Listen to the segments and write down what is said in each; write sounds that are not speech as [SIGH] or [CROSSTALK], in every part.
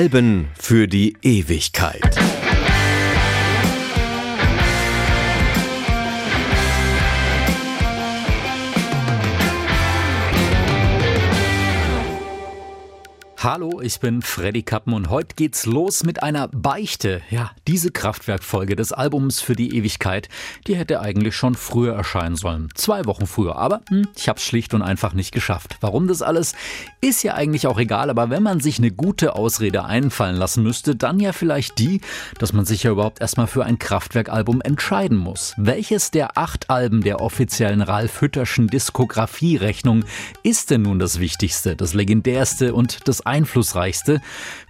Alben für die Ewigkeit. Hallo, ich bin Freddy Kappen und heute geht's los mit einer Beichte. Ja, diese Kraftwerkfolge des Albums für die Ewigkeit, die hätte eigentlich schon früher erscheinen sollen. Zwei Wochen früher, aber hm, ich hab's schlicht und einfach nicht geschafft. Warum das alles, ist ja eigentlich auch egal, aber wenn man sich eine gute Ausrede einfallen lassen müsste, dann ja vielleicht die, dass man sich ja überhaupt erstmal für ein Kraftwerkalbum entscheiden muss. Welches der acht Alben der offiziellen Ralf Hütterschen Diskografie-Rechnung ist denn nun das wichtigste, das legendärste und das einflussreichste.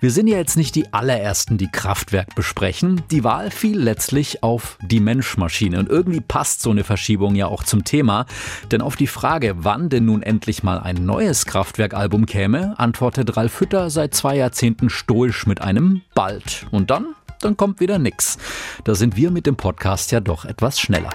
Wir sind ja jetzt nicht die allerersten, die Kraftwerk besprechen. Die Wahl fiel letztlich auf die Menschmaschine. Und irgendwie passt so eine Verschiebung ja auch zum Thema. Denn auf die Frage, wann denn nun endlich mal ein neues Kraftwerkalbum käme, antwortet Ralf Hütter seit zwei Jahrzehnten stoisch mit einem bald. Und dann? Dann kommt wieder nix. Da sind wir mit dem Podcast ja doch etwas schneller.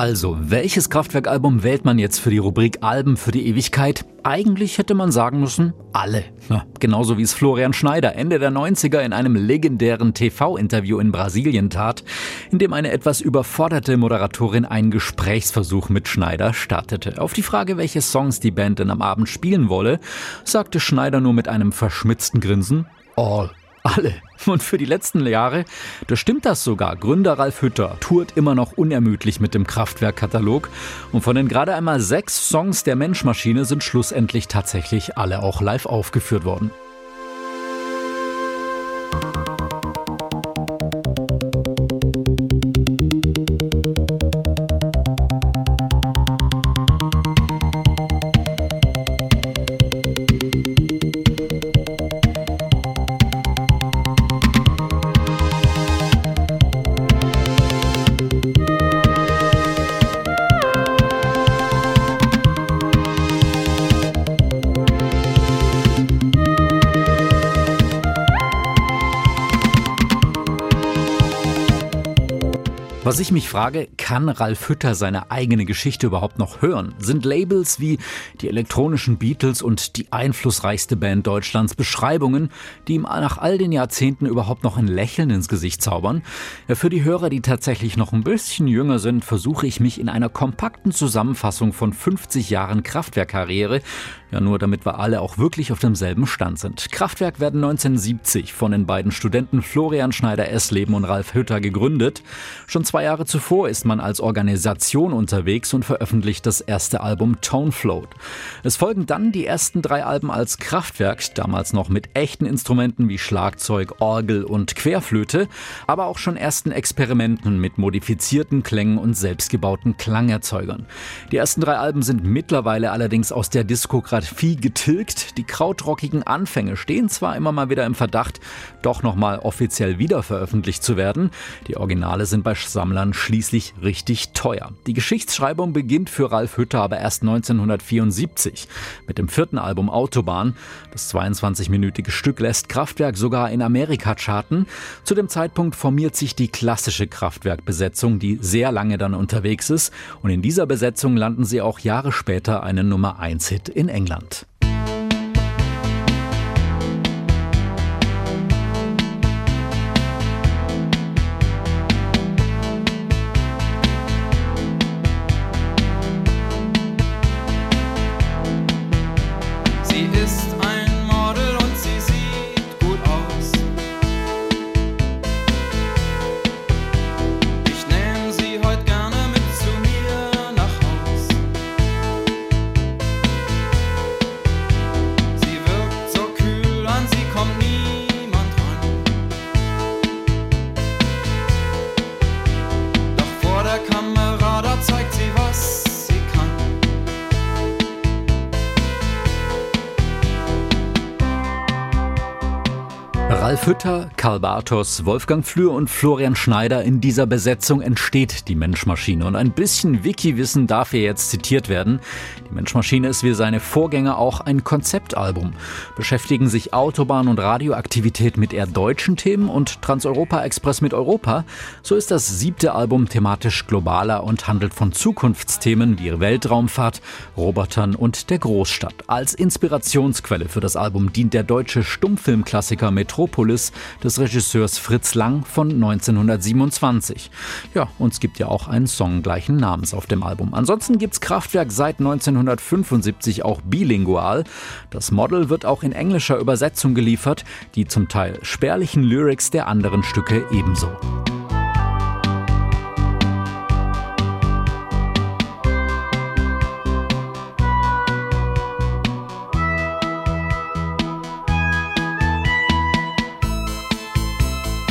Also, welches Kraftwerkalbum wählt man jetzt für die Rubrik Alben für die Ewigkeit? Eigentlich hätte man sagen müssen, alle. Ja, genauso wie es Florian Schneider Ende der 90er in einem legendären TV-Interview in Brasilien tat, in dem eine etwas überforderte Moderatorin einen Gesprächsversuch mit Schneider startete. Auf die Frage, welche Songs die Band denn am Abend spielen wolle, sagte Schneider nur mit einem verschmitzten Grinsen, All. Alle. Und für die letzten Jahre, da stimmt das sogar. Gründer Ralf Hütter tourt immer noch unermüdlich mit dem Kraftwerkkatalog. Und von den gerade einmal sechs Songs der Menschmaschine sind schlussendlich tatsächlich alle auch live aufgeführt worden. Was ich mich frage, kann Ralf Hütter seine eigene Geschichte überhaupt noch hören? Sind Labels wie die elektronischen Beatles und die einflussreichste Band Deutschlands Beschreibungen, die ihm nach all den Jahrzehnten überhaupt noch ein Lächeln ins Gesicht zaubern? Ja, für die Hörer, die tatsächlich noch ein bisschen jünger sind, versuche ich mich in einer kompakten Zusammenfassung von 50 Jahren Kraftwerkkarriere ja, nur damit wir alle auch wirklich auf demselben Stand sind. Kraftwerk werden 1970 von den beiden Studenten Florian Schneider-Essleben und Ralf Hütter gegründet. Schon zwei Jahre zuvor ist man als Organisation unterwegs und veröffentlicht das erste Album Tone Float. Es folgen dann die ersten drei Alben als Kraftwerk, damals noch mit echten Instrumenten wie Schlagzeug, Orgel und Querflöte, aber auch schon ersten Experimenten mit modifizierten Klängen und selbstgebauten Klangerzeugern. Die ersten drei Alben sind mittlerweile allerdings aus der Diskografie getilgt. Die krautrockigen Anfänge stehen zwar immer mal wieder im Verdacht, doch nochmal offiziell wiederveröffentlicht zu werden. Die Originale sind bei Sammlern schließlich richtig teuer. Die Geschichtsschreibung beginnt für Ralf Hütter aber erst 1974 mit dem vierten Album Autobahn. Das 22-minütige Stück lässt Kraftwerk sogar in Amerika charten. Zu dem Zeitpunkt formiert sich die klassische Kraftwerkbesetzung, die sehr lange dann unterwegs ist. Und in dieser Besetzung landen sie auch Jahre später einen Nummer 1-Hit in England. Ralf Hütter, Karl Bartos, Wolfgang Flür und Florian Schneider. In dieser Besetzung entsteht die Menschmaschine. Und ein bisschen Wiki-Wissen darf hier jetzt zitiert werden. Die Menschmaschine ist wie seine Vorgänger auch ein Konzeptalbum. Beschäftigen sich Autobahn und Radioaktivität mit eher deutschen Themen und Transeuropa Express mit Europa, so ist das siebte Album thematisch globaler und handelt von Zukunftsthemen wie Weltraumfahrt, Robotern und der Großstadt. Als Inspirationsquelle für das Album dient der deutsche Stummfilmklassiker Metro Metropolis des Regisseurs Fritz Lang von 1927. Ja, und es gibt ja auch einen Song gleichen Namens auf dem Album. Ansonsten gibt's Kraftwerk seit 1975 auch bilingual. Das Model wird auch in englischer Übersetzung geliefert, die zum Teil spärlichen Lyrics der anderen Stücke ebenso.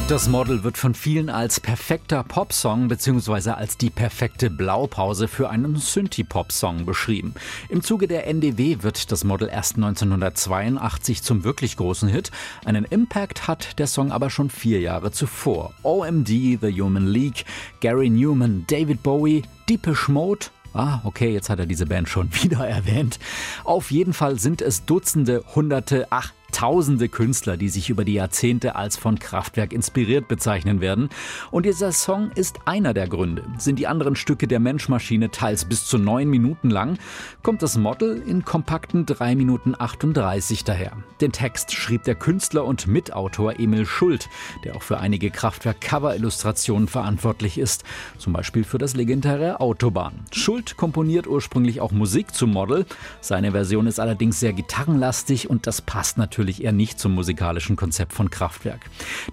Das Model wird von vielen als perfekter Popsong bzw. als die perfekte Blaupause für einen Synthie-Pop-Song beschrieben. Im Zuge der NDW wird das Model erst 1982 zum wirklich großen Hit. Einen Impact hat der Song aber schon vier Jahre zuvor. OMD, The Human League, Gary Newman, David Bowie, Deepish Mode Ah, okay, jetzt hat er diese Band schon [LAUGHS] wieder erwähnt. Auf jeden Fall sind es Dutzende, Hunderte, ach, tausende Künstler, die sich über die Jahrzehnte als von Kraftwerk inspiriert bezeichnen werden. Und dieser Song ist einer der Gründe. Sind die anderen Stücke der Menschmaschine teils bis zu neun Minuten lang, kommt das Model in kompakten drei Minuten 38 daher. Den Text schrieb der Künstler und Mitautor Emil Schuld, der auch für einige Kraftwerk-Cover-Illustrationen verantwortlich ist, zum Beispiel für das legendäre Autobahn. Schuld komponiert ursprünglich auch Musik zum Model. Seine Version ist allerdings sehr gitarrenlastig und das passt natürlich natürlich eher nicht zum musikalischen Konzept von Kraftwerk.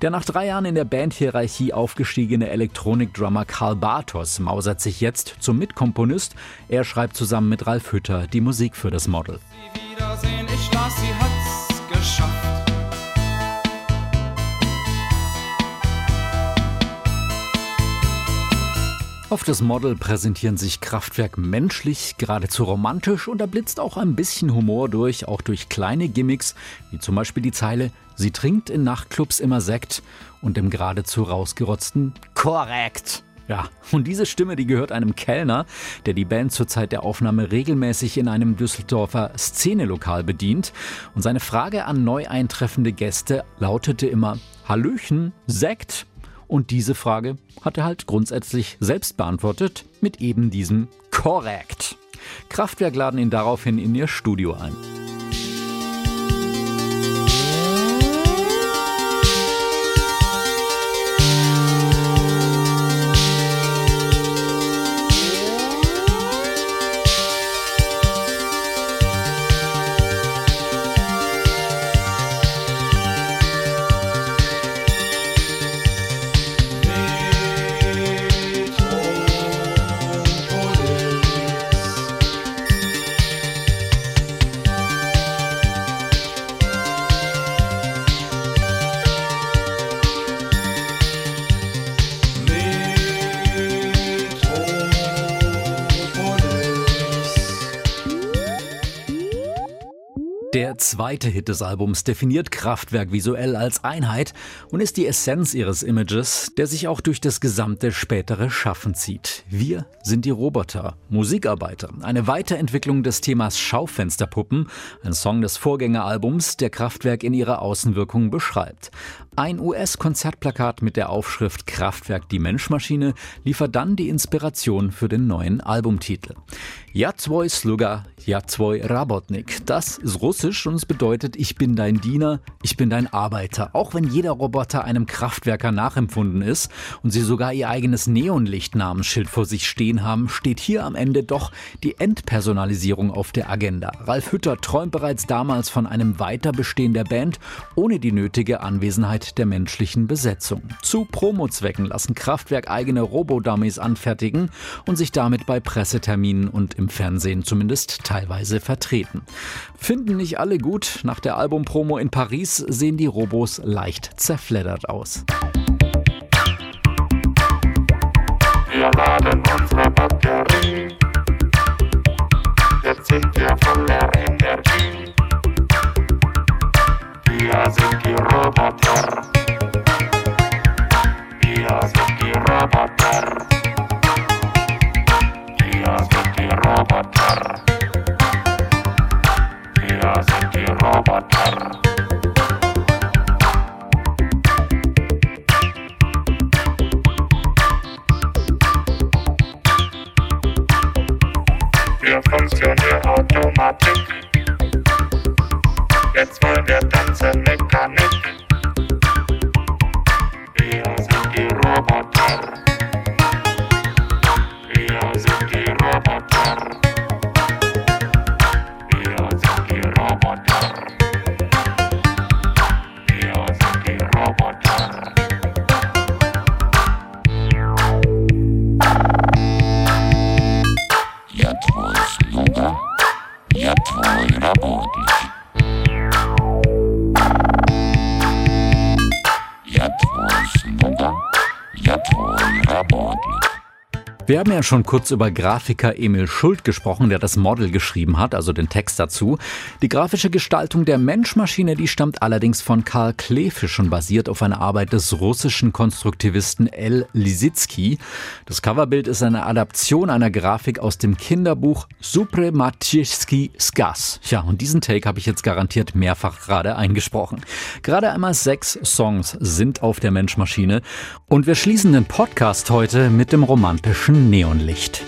Der nach drei Jahren in der Bandhierarchie aufgestiegene Elektronik-Drummer Karl Bartos mausert sich jetzt zum Mitkomponist. Er schreibt zusammen mit Ralf Hütter die Musik für das Model. Wiedersehen, ich las, sie hat's geschafft. Auf das Model präsentieren sich Kraftwerk menschlich, geradezu romantisch und da blitzt auch ein bisschen Humor durch, auch durch kleine Gimmicks, wie zum Beispiel die Zeile Sie trinkt in Nachtclubs immer Sekt und dem geradezu rausgerotzten Korrekt. Ja, und diese Stimme, die gehört einem Kellner, der die Band zur Zeit der Aufnahme regelmäßig in einem Düsseldorfer Szenelokal bedient. Und seine Frage an neu eintreffende Gäste lautete immer: Hallöchen, Sekt? Und diese Frage hat er halt grundsätzlich selbst beantwortet mit eben diesem Korrekt. Kraftwerk laden ihn daraufhin in ihr Studio ein. Zweite Hit des Albums definiert Kraftwerk visuell als Einheit und ist die Essenz ihres Images, der sich auch durch das gesamte spätere Schaffen zieht. Wir sind die Roboter, Musikarbeiter, eine Weiterentwicklung des Themas Schaufensterpuppen, ein Song des Vorgängeralbums, der Kraftwerk in ihrer Außenwirkung beschreibt. Ein US-Konzertplakat mit der Aufschrift Kraftwerk die Menschmaschine liefert dann die Inspiration für den neuen Albumtitel. Jadzwoj Sluga, Jadzwoj Rabotnik. Das ist russisch und es bedeutet, ich bin dein Diener, ich bin dein Arbeiter. Auch wenn jeder Roboter einem Kraftwerker nachempfunden ist und sie sogar ihr eigenes Neonlichtnamensschild vor sich stehen haben, steht hier am Ende doch die Entpersonalisierung auf der Agenda. Ralf Hütter träumt bereits damals von einem Weiterbestehen der Band ohne die nötige Anwesenheit der menschlichen Besetzung. Zu Promozwecken lassen Kraftwerk eigene Robodummies anfertigen und sich damit bei Presseterminen und im Fernsehen zumindest teilweise vertreten. Finden nicht alle gut, nach der Albumpromo in Paris sehen die Robos leicht zerfleddert aus. Wir laden unsere Batterie. Jetzt sind wir voller Energie. Wir Wir haben ja schon kurz über Grafiker Emil Schult gesprochen, der das Model geschrieben hat, also den Text dazu. Die grafische Gestaltung der Menschmaschine, die stammt allerdings von Karl Klefisch und basiert auf einer Arbeit des russischen Konstruktivisten L. Lisitsky. Das Coverbild ist eine Adaption einer Grafik aus dem Kinderbuch Suprematiski Skas. Ja, und diesen Take habe ich jetzt garantiert mehrfach gerade eingesprochen. Gerade einmal sechs Songs sind auf der Menschmaschine und wir schließen den Podcast heute mit dem romantischen Neonlicht.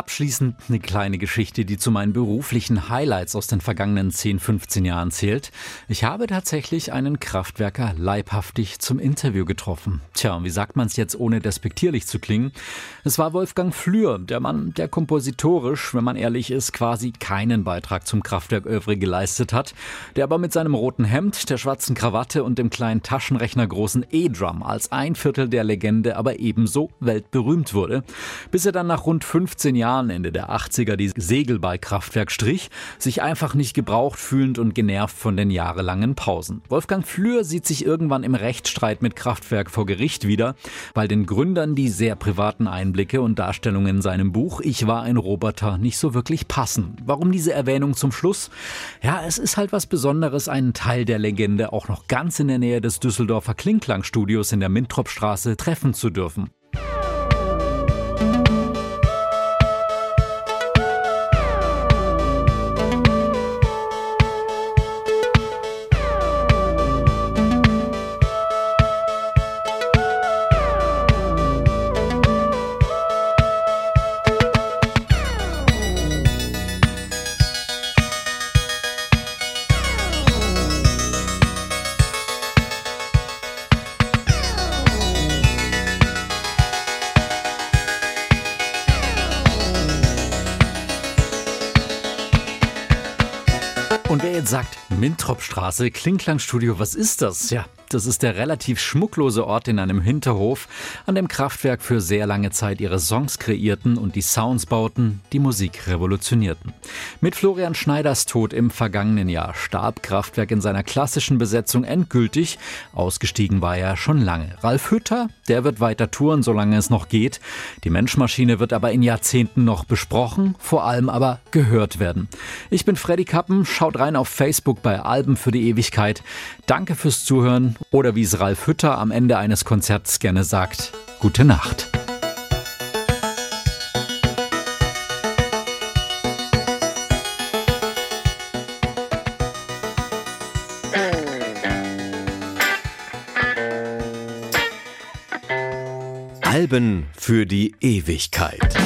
Abschließend eine kleine Geschichte, die zu meinen beruflichen Highlights aus den vergangenen 10, 15 Jahren zählt. Ich habe tatsächlich einen Kraftwerker leibhaftig zum Interview getroffen. Tja, und wie sagt man es jetzt, ohne despektierlich zu klingen? Es war Wolfgang Flür, der Mann, der kompositorisch, wenn man ehrlich ist, quasi keinen Beitrag zum Kraftwerk Övre geleistet hat, der aber mit seinem roten Hemd, der schwarzen Krawatte und dem kleinen Taschenrechner großen E-Drum als ein Viertel der Legende aber ebenso weltberühmt wurde, bis er dann nach rund 15 Jahren Jahren, Ende der 80er, die Segelballkraftwerk strich, sich einfach nicht gebraucht fühlend und genervt von den jahrelangen Pausen. Wolfgang Flür sieht sich irgendwann im Rechtsstreit mit Kraftwerk vor Gericht wieder, weil den Gründern die sehr privaten Einblicke und Darstellungen in seinem Buch Ich war ein Roboter nicht so wirklich passen. Warum diese Erwähnung zum Schluss? Ja, es ist halt was Besonderes, einen Teil der Legende auch noch ganz in der Nähe des Düsseldorfer Klingklang-Studios in der Mintropstraße treffen zu dürfen. Mintropstraße, Klingklangstudio, was ist das? Ja, das ist der relativ schmucklose Ort in einem Hinterhof, an dem Kraftwerk für sehr lange Zeit ihre Songs kreierten und die Sounds bauten, die Musik revolutionierten. Mit Florian Schneiders Tod im vergangenen Jahr starb Kraftwerk in seiner klassischen Besetzung endgültig. Ausgestiegen war er schon lange. Ralf Hütter, der wird weiter touren, solange es noch geht. Die Menschmaschine wird aber in Jahrzehnten noch besprochen, vor allem aber gehört werden. Ich bin Freddy Kappen, schaut rein auf Facebook bei Alben für die Ewigkeit. Danke fürs Zuhören oder wie es Ralf Hütter am Ende eines Konzerts gerne sagt, gute Nacht. Alben für die Ewigkeit.